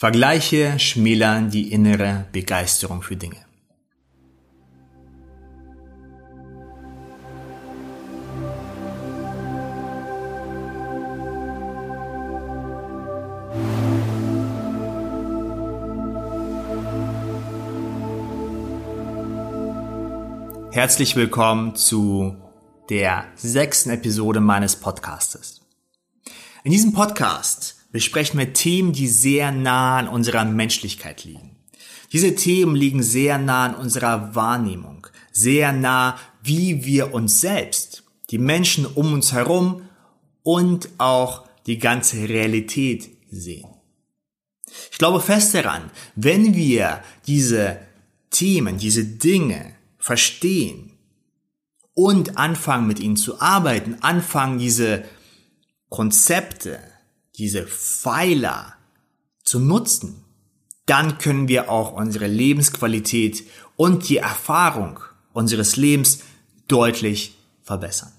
Vergleiche schmälern die innere Begeisterung für Dinge. Herzlich willkommen zu der sechsten Episode meines Podcastes. In diesem Podcast wir Themen, die sehr nah an unserer Menschlichkeit liegen. Diese Themen liegen sehr nah an unserer Wahrnehmung, sehr nah, wie wir uns selbst, die Menschen um uns herum und auch die ganze Realität sehen. Ich glaube fest daran, wenn wir diese Themen, diese Dinge verstehen und anfangen mit ihnen zu arbeiten, anfangen diese Konzepte, diese Pfeiler zu nutzen, dann können wir auch unsere Lebensqualität und die Erfahrung unseres Lebens deutlich verbessern.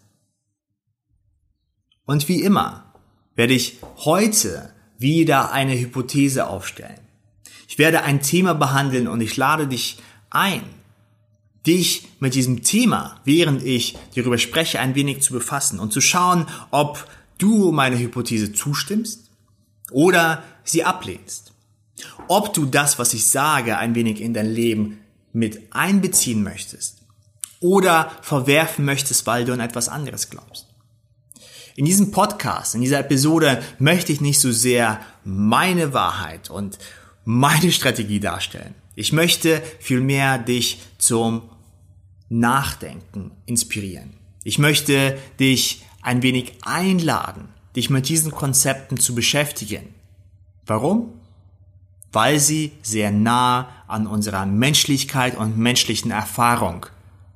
Und wie immer werde ich heute wieder eine Hypothese aufstellen. Ich werde ein Thema behandeln und ich lade dich ein, dich mit diesem Thema, während ich darüber spreche, ein wenig zu befassen und zu schauen, ob du meine Hypothese zustimmst oder sie ablehnst. Ob du das, was ich sage, ein wenig in dein Leben mit einbeziehen möchtest oder verwerfen möchtest, weil du an etwas anderes glaubst. In diesem Podcast, in dieser Episode möchte ich nicht so sehr meine Wahrheit und meine Strategie darstellen. Ich möchte vielmehr dich zum Nachdenken inspirieren. Ich möchte dich ein wenig einladen, dich mit diesen Konzepten zu beschäftigen. Warum? Weil sie sehr nah an unserer Menschlichkeit und menschlichen Erfahrung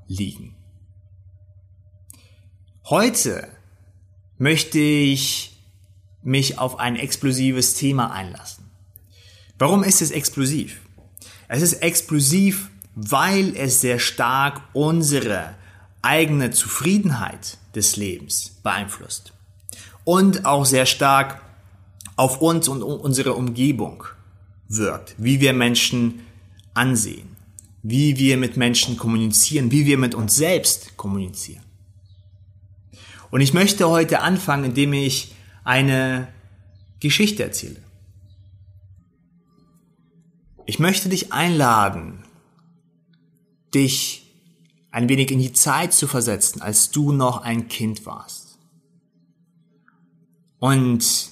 liegen. Heute möchte ich mich auf ein explosives Thema einlassen. Warum ist es explosiv? Es ist explosiv, weil es sehr stark unsere eigene Zufriedenheit des Lebens beeinflusst und auch sehr stark auf uns und unsere Umgebung wirkt, wie wir Menschen ansehen, wie wir mit Menschen kommunizieren, wie wir mit uns selbst kommunizieren. Und ich möchte heute anfangen, indem ich eine Geschichte erzähle. Ich möchte dich einladen, dich ein wenig in die Zeit zu versetzen, als du noch ein Kind warst. Und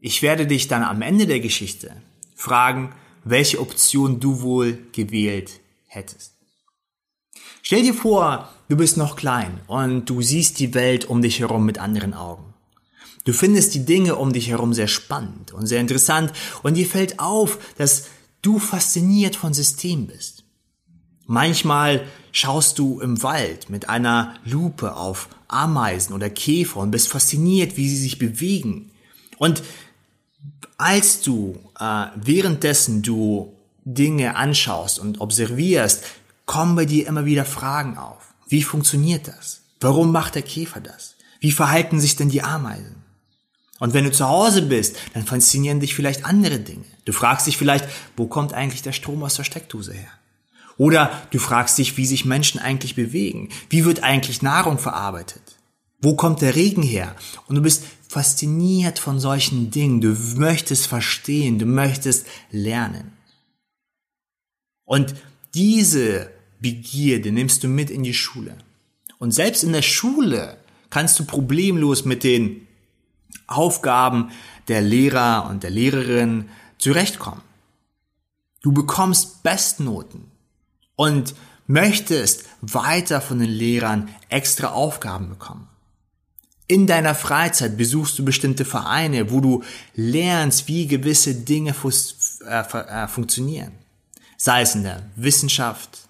ich werde dich dann am Ende der Geschichte fragen, welche Option du wohl gewählt hättest. Stell dir vor, du bist noch klein und du siehst die Welt um dich herum mit anderen Augen. Du findest die Dinge um dich herum sehr spannend und sehr interessant und dir fällt auf, dass du fasziniert von System bist. Manchmal schaust du im Wald mit einer Lupe auf Ameisen oder Käfer und bist fasziniert, wie sie sich bewegen. Und als du äh, währenddessen du Dinge anschaust und observierst, kommen bei dir immer wieder Fragen auf. Wie funktioniert das? Warum macht der Käfer das? Wie verhalten sich denn die Ameisen? Und wenn du zu Hause bist, dann faszinieren dich vielleicht andere Dinge. Du fragst dich vielleicht, wo kommt eigentlich der Strom aus der Steckdose her? Oder du fragst dich, wie sich Menschen eigentlich bewegen. Wie wird eigentlich Nahrung verarbeitet? Wo kommt der Regen her? Und du bist fasziniert von solchen Dingen. Du möchtest verstehen, du möchtest lernen. Und diese Begierde nimmst du mit in die Schule. Und selbst in der Schule kannst du problemlos mit den Aufgaben der Lehrer und der Lehrerin zurechtkommen. Du bekommst Bestnoten und möchtest weiter von den Lehrern extra Aufgaben bekommen. In deiner Freizeit besuchst du bestimmte Vereine, wo du lernst, wie gewisse Dinge äh, äh, funktionieren. Sei es in der Wissenschaft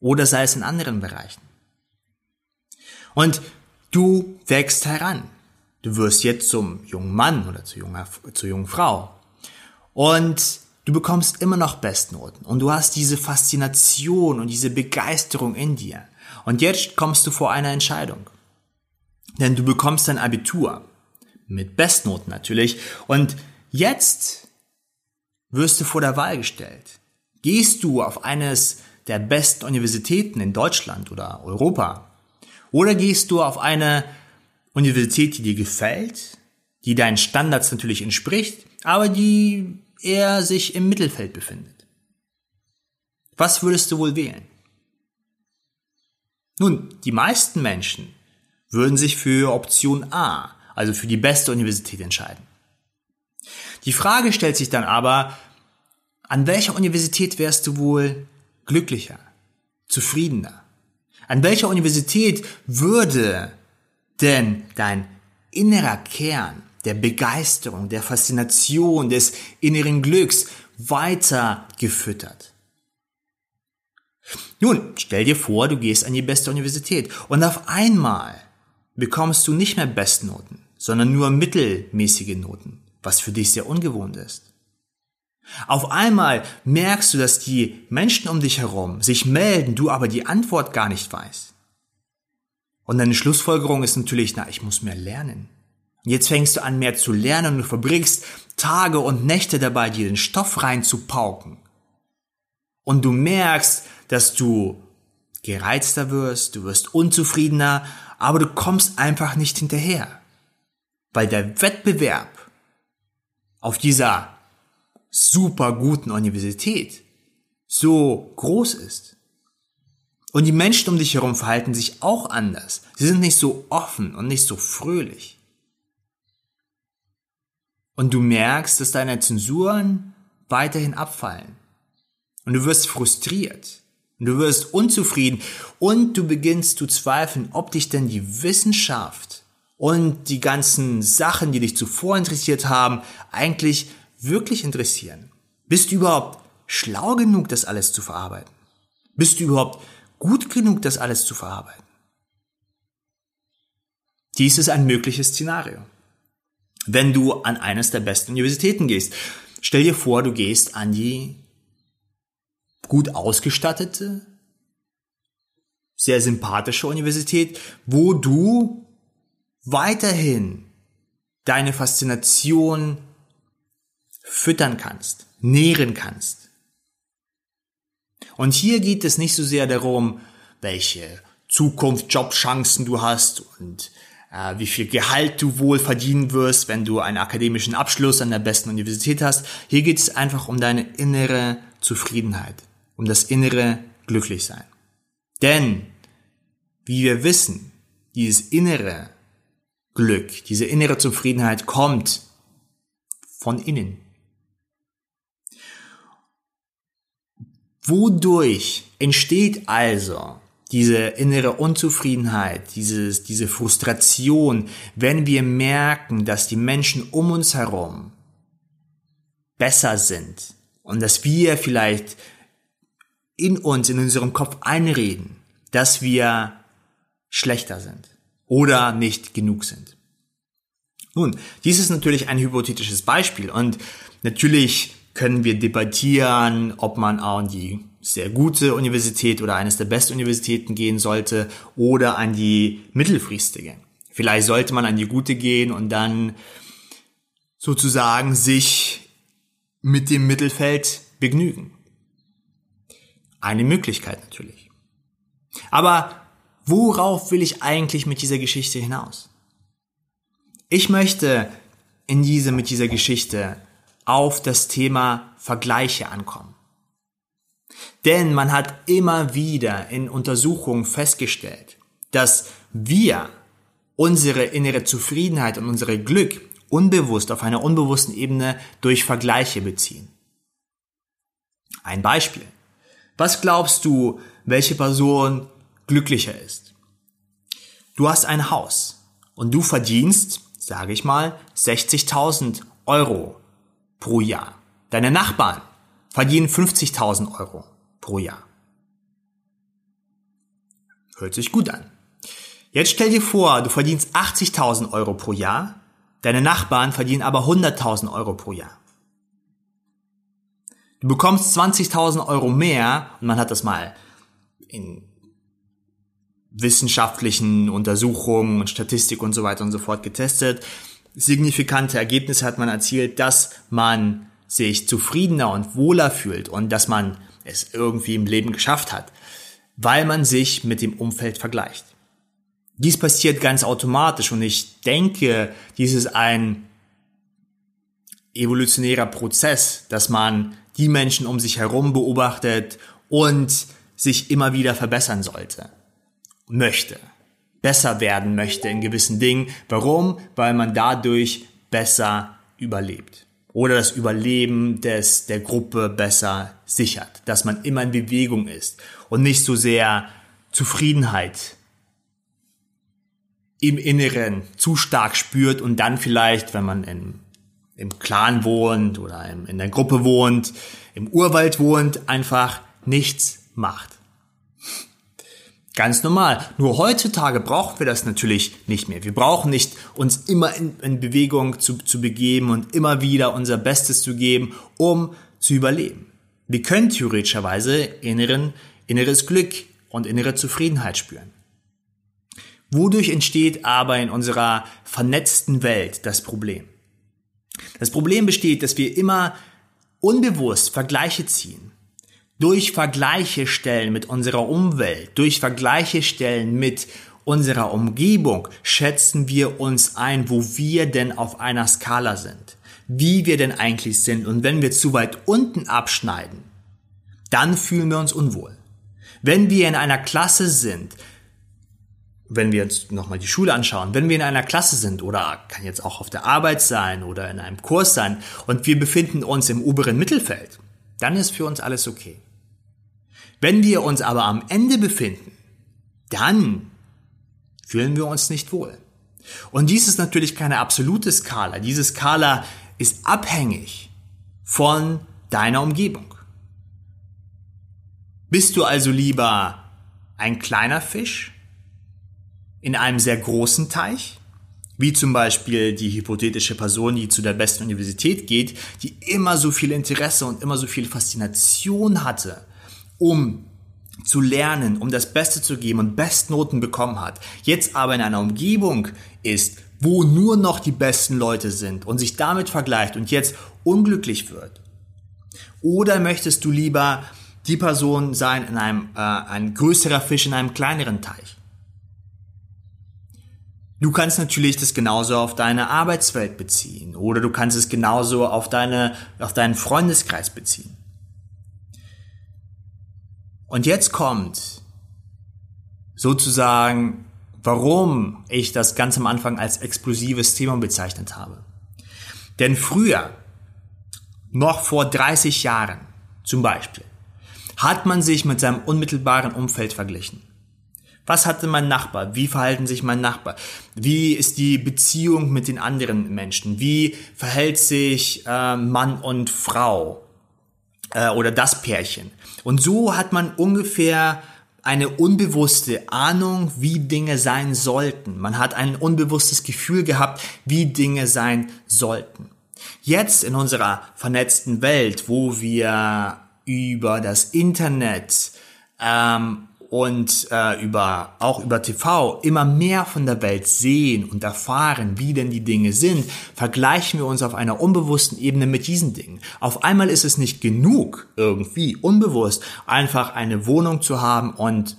oder sei es in anderen Bereichen. Und du wächst heran. Du wirst jetzt zum jungen Mann oder zur, junger, zur jungen Frau. Und Du bekommst immer noch Bestnoten und du hast diese Faszination und diese Begeisterung in dir. Und jetzt kommst du vor einer Entscheidung. Denn du bekommst dein Abitur mit Bestnoten natürlich und jetzt wirst du vor der Wahl gestellt. Gehst du auf eines der besten Universitäten in Deutschland oder Europa? Oder gehst du auf eine Universität, die dir gefällt, die deinen Standards natürlich entspricht, aber die eher sich im Mittelfeld befindet? Was würdest du wohl wählen? Nun, die meisten Menschen würden sich für Option A, also für die beste Universität entscheiden. Die Frage stellt sich dann aber, an welcher Universität wärst du wohl glücklicher, zufriedener? An welcher Universität würde denn dein innerer Kern der Begeisterung, der Faszination, des inneren Glücks weiter gefüttert? Nun, stell dir vor, du gehst an die beste Universität und auf einmal bekommst du nicht mehr Bestnoten, sondern nur mittelmäßige Noten, was für dich sehr ungewohnt ist. Auf einmal merkst du, dass die Menschen um dich herum sich melden, du aber die Antwort gar nicht weißt. Und deine Schlussfolgerung ist natürlich, na, ich muss mehr lernen. Jetzt fängst du an, mehr zu lernen und du verbringst Tage und Nächte dabei, dir den Stoff reinzupauken. Und du merkst, dass du gereizter wirst, du wirst unzufriedener, aber du kommst einfach nicht hinterher. Weil der Wettbewerb auf dieser super guten Universität so groß ist. Und die Menschen um dich herum verhalten sich auch anders. Sie sind nicht so offen und nicht so fröhlich. Und du merkst, dass deine Zensuren weiterhin abfallen. Und du wirst frustriert. Und du wirst unzufrieden. Und du beginnst zu zweifeln, ob dich denn die Wissenschaft und die ganzen Sachen, die dich zuvor interessiert haben, eigentlich wirklich interessieren? Bist du überhaupt schlau genug, das alles zu verarbeiten? Bist du überhaupt gut genug, das alles zu verarbeiten? Dies ist ein mögliches Szenario. Wenn du an eines der besten Universitäten gehst, stell dir vor, du gehst an die gut ausgestattete, sehr sympathische Universität, wo du weiterhin deine Faszination füttern kannst, nähren kannst. Und hier geht es nicht so sehr darum, welche Zukunft, Jobchancen du hast und wie viel Gehalt du wohl verdienen wirst, wenn du einen akademischen Abschluss an der besten Universität hast. Hier geht es einfach um deine innere Zufriedenheit, um das innere Glücklichsein. Denn, wie wir wissen, dieses innere Glück, diese innere Zufriedenheit kommt von innen. Wodurch entsteht also diese innere Unzufriedenheit, dieses, diese Frustration, wenn wir merken, dass die Menschen um uns herum besser sind und dass wir vielleicht in uns, in unserem Kopf einreden, dass wir schlechter sind oder nicht genug sind. Nun, dies ist natürlich ein hypothetisches Beispiel und natürlich können wir debattieren, ob man an die sehr gute Universität oder eines der besten Universitäten gehen sollte oder an die mittelfristige. Vielleicht sollte man an die gute gehen und dann sozusagen sich mit dem Mittelfeld begnügen. Eine Möglichkeit natürlich. Aber worauf will ich eigentlich mit dieser Geschichte hinaus? Ich möchte in diese, mit dieser Geschichte auf das Thema Vergleiche ankommen. Denn man hat immer wieder in Untersuchungen festgestellt, dass wir unsere innere Zufriedenheit und unsere Glück unbewusst auf einer unbewussten Ebene durch Vergleiche beziehen. Ein Beispiel. Was glaubst du, welche Person glücklicher ist? Du hast ein Haus und du verdienst, sage ich mal, 60.000 Euro pro Jahr. Deine Nachbarn verdienen 50.000 Euro pro Jahr. Hört sich gut an. Jetzt stell dir vor, du verdienst 80.000 Euro pro Jahr, deine Nachbarn verdienen aber 100.000 Euro pro Jahr. Du bekommst 20.000 Euro mehr und man hat das mal in wissenschaftlichen Untersuchungen und Statistik und so weiter und so fort getestet signifikante Ergebnisse hat man erzielt, dass man sich zufriedener und wohler fühlt und dass man es irgendwie im Leben geschafft hat, weil man sich mit dem Umfeld vergleicht. Dies passiert ganz automatisch und ich denke, dies ist ein evolutionärer Prozess, dass man die Menschen um sich herum beobachtet und sich immer wieder verbessern sollte, möchte, besser werden möchte in gewissen Dingen. Warum? Weil man dadurch besser überlebt oder das Überleben des, der Gruppe besser sichert, dass man immer in Bewegung ist und nicht so sehr Zufriedenheit im Inneren zu stark spürt und dann vielleicht, wenn man in, im Clan wohnt oder in der Gruppe wohnt, im Urwald wohnt, einfach nichts macht. Ganz normal. Nur heutzutage brauchen wir das natürlich nicht mehr. Wir brauchen nicht uns immer in, in, Bewegung zu, zu begeben und immer wieder unser Bestes zu geben, um zu überleben. Wir können theoretischerweise inneren, inneres Glück und innere Zufriedenheit spüren. Wodurch entsteht aber in unserer vernetzten Welt das Problem? Das Problem besteht, dass wir immer unbewusst Vergleiche ziehen. Durch Vergleiche stellen mit unserer Umwelt, durch Vergleiche stellen mit unserer Umgebung schätzen wir uns ein, wo wir denn auf einer Skala sind, wie wir denn eigentlich sind. Und wenn wir zu weit unten abschneiden, dann fühlen wir uns unwohl. Wenn wir in einer Klasse sind, wenn wir uns nochmal die Schule anschauen, wenn wir in einer Klasse sind oder kann jetzt auch auf der Arbeit sein oder in einem Kurs sein und wir befinden uns im oberen Mittelfeld, dann ist für uns alles okay. Wenn wir uns aber am Ende befinden, dann fühlen wir uns nicht wohl. Und dies ist natürlich keine absolute Skala. Diese Skala ist abhängig von deiner Umgebung. Bist du also lieber ein kleiner Fisch in einem sehr großen Teich, wie zum Beispiel die hypothetische Person, die zu der besten Universität geht, die immer so viel Interesse und immer so viel Faszination hatte, um zu lernen, um das Beste zu geben und Bestnoten bekommen hat, jetzt aber in einer Umgebung ist, wo nur noch die besten Leute sind und sich damit vergleicht und jetzt unglücklich wird? Oder möchtest du lieber die Person sein in einem äh, ein größerer Fisch in einem kleineren Teich? Du kannst natürlich das genauso auf deine Arbeitswelt beziehen oder du kannst es genauso auf deine, auf deinen Freundeskreis beziehen. Und jetzt kommt sozusagen, warum ich das ganz am Anfang als explosives Thema bezeichnet habe. Denn früher, noch vor 30 Jahren zum Beispiel, hat man sich mit seinem unmittelbaren Umfeld verglichen. Was hatte mein Nachbar? Wie verhalten sich mein Nachbar? Wie ist die Beziehung mit den anderen Menschen? Wie verhält sich äh, Mann und Frau äh, oder das Pärchen? Und so hat man ungefähr eine unbewusste Ahnung, wie Dinge sein sollten. Man hat ein unbewusstes Gefühl gehabt, wie Dinge sein sollten. Jetzt in unserer vernetzten Welt, wo wir über das Internet ähm, und äh, über auch über TV immer mehr von der Welt sehen und erfahren, wie denn die Dinge sind, vergleichen wir uns auf einer unbewussten Ebene mit diesen Dingen. Auf einmal ist es nicht genug, irgendwie unbewusst einfach eine Wohnung zu haben und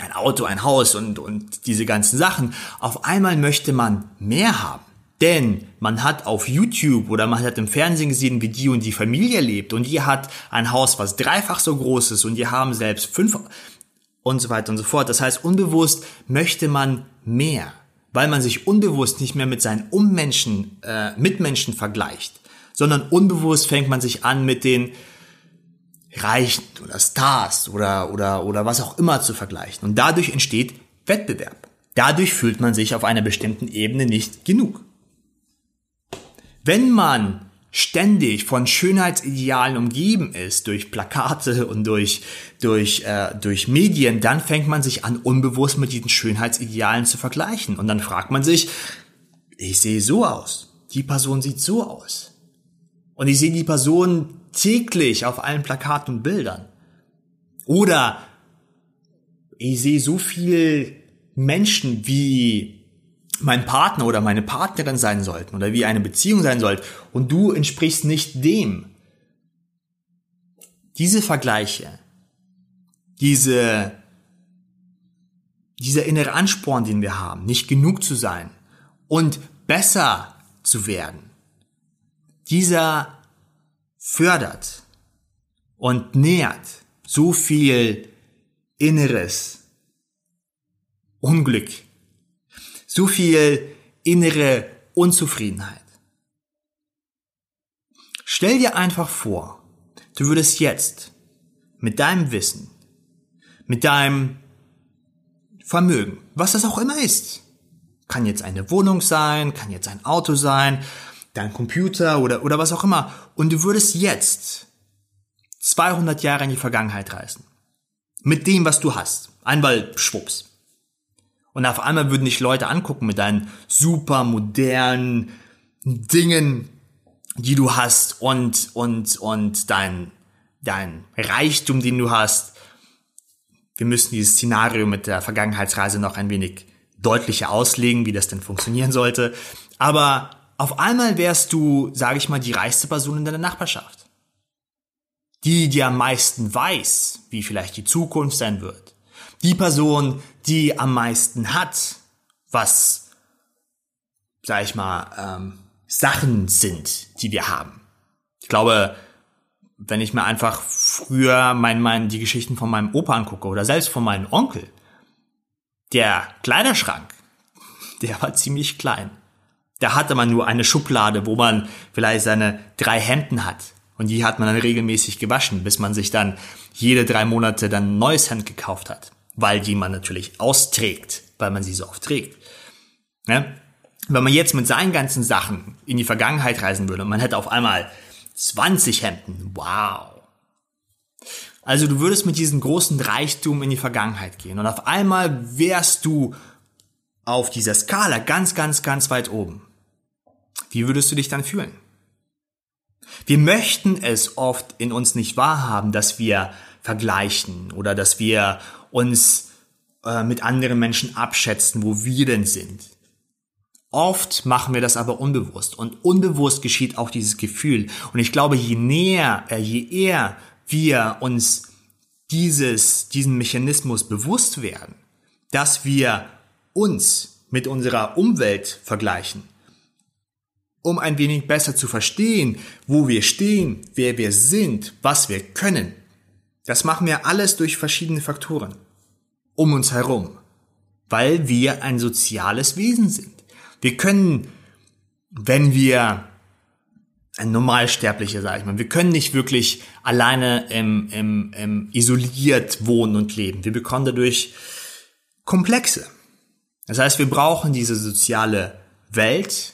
ein Auto, ein Haus und, und diese ganzen Sachen. Auf einmal möchte man mehr haben. Denn man hat auf YouTube oder man hat im Fernsehen gesehen, wie die und die Familie lebt und die hat ein Haus, was dreifach so groß ist und die haben selbst fünf und so weiter und so fort. Das heißt, unbewusst möchte man mehr, weil man sich unbewusst nicht mehr mit seinen Ummenschen, äh, Mitmenschen vergleicht, sondern unbewusst fängt man sich an mit den Reichen oder Stars oder, oder, oder was auch immer zu vergleichen. Und dadurch entsteht Wettbewerb. Dadurch fühlt man sich auf einer bestimmten Ebene nicht genug. Wenn man ständig von Schönheitsidealen umgeben ist, durch Plakate und durch, durch, äh, durch Medien, dann fängt man sich an, unbewusst mit diesen Schönheitsidealen zu vergleichen. Und dann fragt man sich, ich sehe so aus, die Person sieht so aus. Und ich sehe die Person täglich auf allen Plakaten und Bildern. Oder ich sehe so viel Menschen, wie mein Partner oder meine Partnerin sein sollten oder wie eine Beziehung sein sollte und du entsprichst nicht dem. Diese Vergleiche, diese, dieser innere Ansporn, den wir haben, nicht genug zu sein und besser zu werden, dieser fördert und nährt so viel inneres Unglück, so viel innere Unzufriedenheit. Stell dir einfach vor, du würdest jetzt mit deinem Wissen, mit deinem Vermögen, was das auch immer ist, kann jetzt eine Wohnung sein, kann jetzt ein Auto sein, dein Computer oder, oder was auch immer, und du würdest jetzt 200 Jahre in die Vergangenheit reisen. Mit dem, was du hast. Einmal schwupps. Und auf einmal würden dich Leute angucken mit deinen super modernen Dingen, die du hast und, und, und dein, dein Reichtum, den du hast. Wir müssen dieses Szenario mit der Vergangenheitsreise noch ein wenig deutlicher auslegen, wie das denn funktionieren sollte. Aber auf einmal wärst du, sage ich mal, die reichste Person in deiner Nachbarschaft. Die, die am meisten weiß, wie vielleicht die Zukunft sein wird die Person, die am meisten hat, was, sag ich mal, ähm, Sachen sind, die wir haben. Ich glaube, wenn ich mir einfach früher mein, mein, die Geschichten von meinem Opa angucke oder selbst von meinem Onkel, der Kleiderschrank, der war ziemlich klein. Da hatte man nur eine Schublade, wo man vielleicht seine drei Hemden hat. Und die hat man dann regelmäßig gewaschen, bis man sich dann jede drei Monate dann ein neues Hemd gekauft hat weil die man natürlich austrägt, weil man sie so oft trägt. Ja? Wenn man jetzt mit seinen ganzen Sachen in die Vergangenheit reisen würde und man hätte auf einmal 20 Hemden, wow. Also du würdest mit diesem großen Reichtum in die Vergangenheit gehen und auf einmal wärst du auf dieser Skala ganz, ganz, ganz weit oben. Wie würdest du dich dann fühlen? Wir möchten es oft in uns nicht wahrhaben, dass wir vergleichen oder dass wir uns äh, mit anderen Menschen abschätzen, wo wir denn sind. Oft machen wir das aber unbewusst und unbewusst geschieht auch dieses Gefühl. Und ich glaube, je näher, äh, je eher wir uns dieses, diesen Mechanismus bewusst werden, dass wir uns mit unserer Umwelt vergleichen, um ein wenig besser zu verstehen, wo wir stehen, wer wir sind, was wir können. Das machen wir alles durch verschiedene Faktoren um uns herum, weil wir ein soziales Wesen sind. Wir können, wenn wir ein Normalsterblicher, sage ich mal, wir können nicht wirklich alleine im, im, im isoliert wohnen und leben. Wir bekommen dadurch Komplexe. Das heißt, wir brauchen diese soziale Welt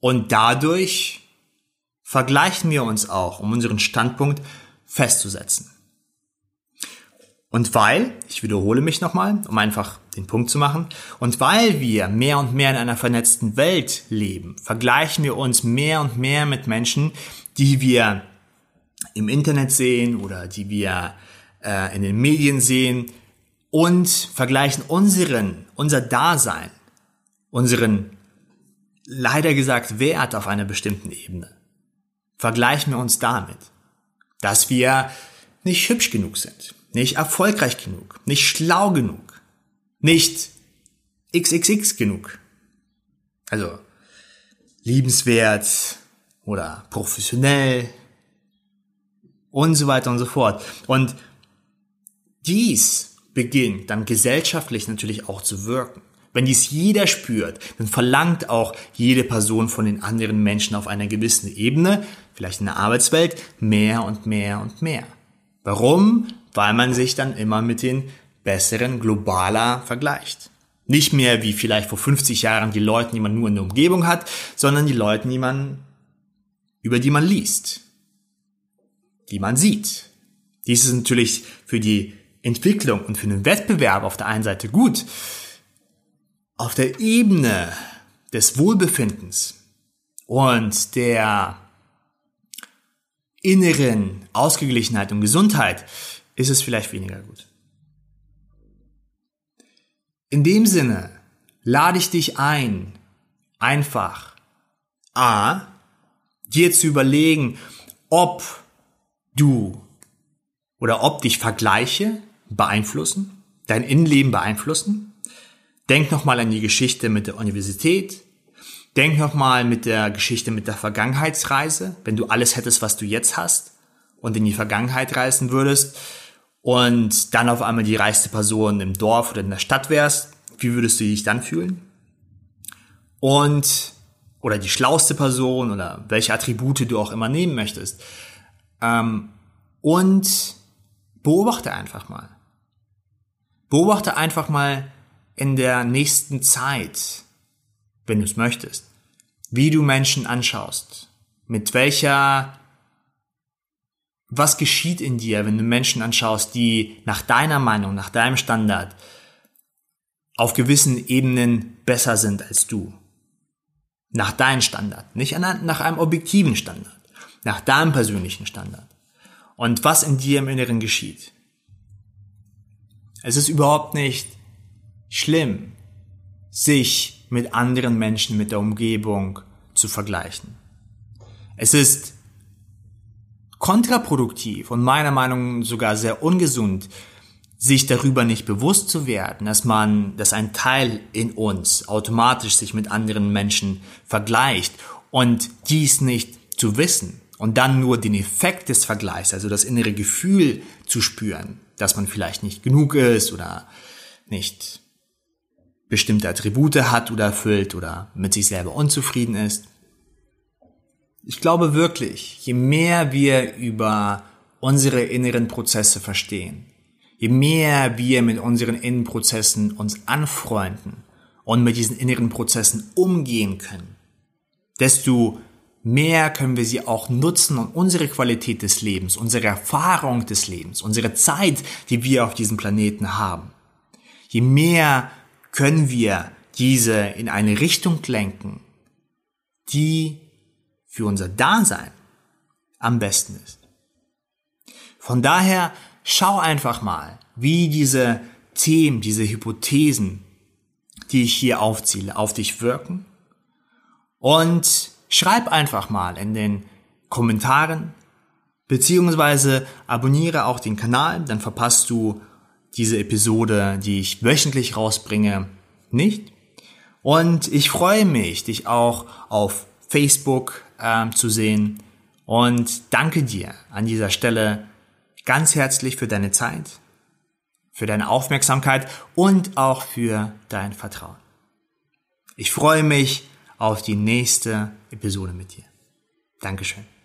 und dadurch vergleichen wir uns auch, um unseren Standpunkt festzusetzen. Und weil, ich wiederhole mich nochmal, um einfach den Punkt zu machen, und weil wir mehr und mehr in einer vernetzten Welt leben, vergleichen wir uns mehr und mehr mit Menschen, die wir im Internet sehen oder die wir äh, in den Medien sehen und vergleichen unseren, unser Dasein, unseren leider gesagt Wert auf einer bestimmten Ebene. Vergleichen wir uns damit, dass wir nicht hübsch genug sind, nicht erfolgreich genug, nicht schlau genug, nicht XXX genug. Also liebenswert oder professionell und so weiter und so fort. Und dies beginnt dann gesellschaftlich natürlich auch zu wirken. Wenn dies jeder spürt, dann verlangt auch jede Person von den anderen Menschen auf einer gewissen Ebene, vielleicht in der Arbeitswelt, mehr und mehr und mehr. Warum? Weil man sich dann immer mit den besseren globaler vergleicht. Nicht mehr wie vielleicht vor 50 Jahren die Leute, die man nur in der Umgebung hat, sondern die Leute, die man, über die man liest, die man sieht. Dies ist natürlich für die Entwicklung und für den Wettbewerb auf der einen Seite gut. Auf der Ebene des Wohlbefindens und der inneren Ausgeglichenheit und Gesundheit ist es vielleicht weniger gut. In dem Sinne lade ich dich ein, einfach A, dir zu überlegen, ob du oder ob dich Vergleiche beeinflussen, dein Innenleben beeinflussen. Denk nochmal an die Geschichte mit der Universität. Denk nochmal mit der Geschichte mit der Vergangenheitsreise, wenn du alles hättest, was du jetzt hast und in die Vergangenheit reisen würdest und dann auf einmal die reichste Person im Dorf oder in der Stadt wärst, wie würdest du dich dann fühlen? Und oder die schlauste Person oder welche Attribute du auch immer nehmen möchtest. Ähm, und beobachte einfach mal. Beobachte einfach mal in der nächsten Zeit, wenn du es möchtest, wie du Menschen anschaust, mit welcher, was geschieht in dir, wenn du Menschen anschaust, die nach deiner Meinung, nach deinem Standard auf gewissen Ebenen besser sind als du. Nach deinem Standard, nicht nach einem objektiven Standard, nach deinem persönlichen Standard. Und was in dir im Inneren geschieht. Es ist überhaupt nicht schlimm, sich mit anderen Menschen, mit der Umgebung zu vergleichen. Es ist kontraproduktiv und meiner Meinung nach sogar sehr ungesund, sich darüber nicht bewusst zu werden, dass man, dass ein Teil in uns automatisch sich mit anderen Menschen vergleicht und dies nicht zu wissen und dann nur den Effekt des Vergleichs, also das innere Gefühl zu spüren, dass man vielleicht nicht genug ist oder nicht bestimmte Attribute hat oder erfüllt oder mit sich selber unzufrieden ist. Ich glaube wirklich, je mehr wir über unsere inneren Prozesse verstehen, je mehr wir mit unseren inneren Prozessen uns anfreunden und mit diesen inneren Prozessen umgehen können, desto mehr können wir sie auch nutzen und unsere Qualität des Lebens, unsere Erfahrung des Lebens, unsere Zeit, die wir auf diesem Planeten haben. Je mehr können wir diese in eine Richtung lenken, die für unser Dasein am besten ist. Von daher Schau einfach mal, wie diese Themen, diese Hypothesen, die ich hier aufzähle, auf dich wirken. Und schreib einfach mal in den Kommentaren, beziehungsweise abonniere auch den Kanal, dann verpasst du diese Episode, die ich wöchentlich rausbringe, nicht. Und ich freue mich, dich auch auf Facebook äh, zu sehen und danke dir an dieser Stelle ganz herzlich für deine Zeit, für deine Aufmerksamkeit und auch für dein Vertrauen. Ich freue mich auf die nächste Episode mit dir. Dankeschön.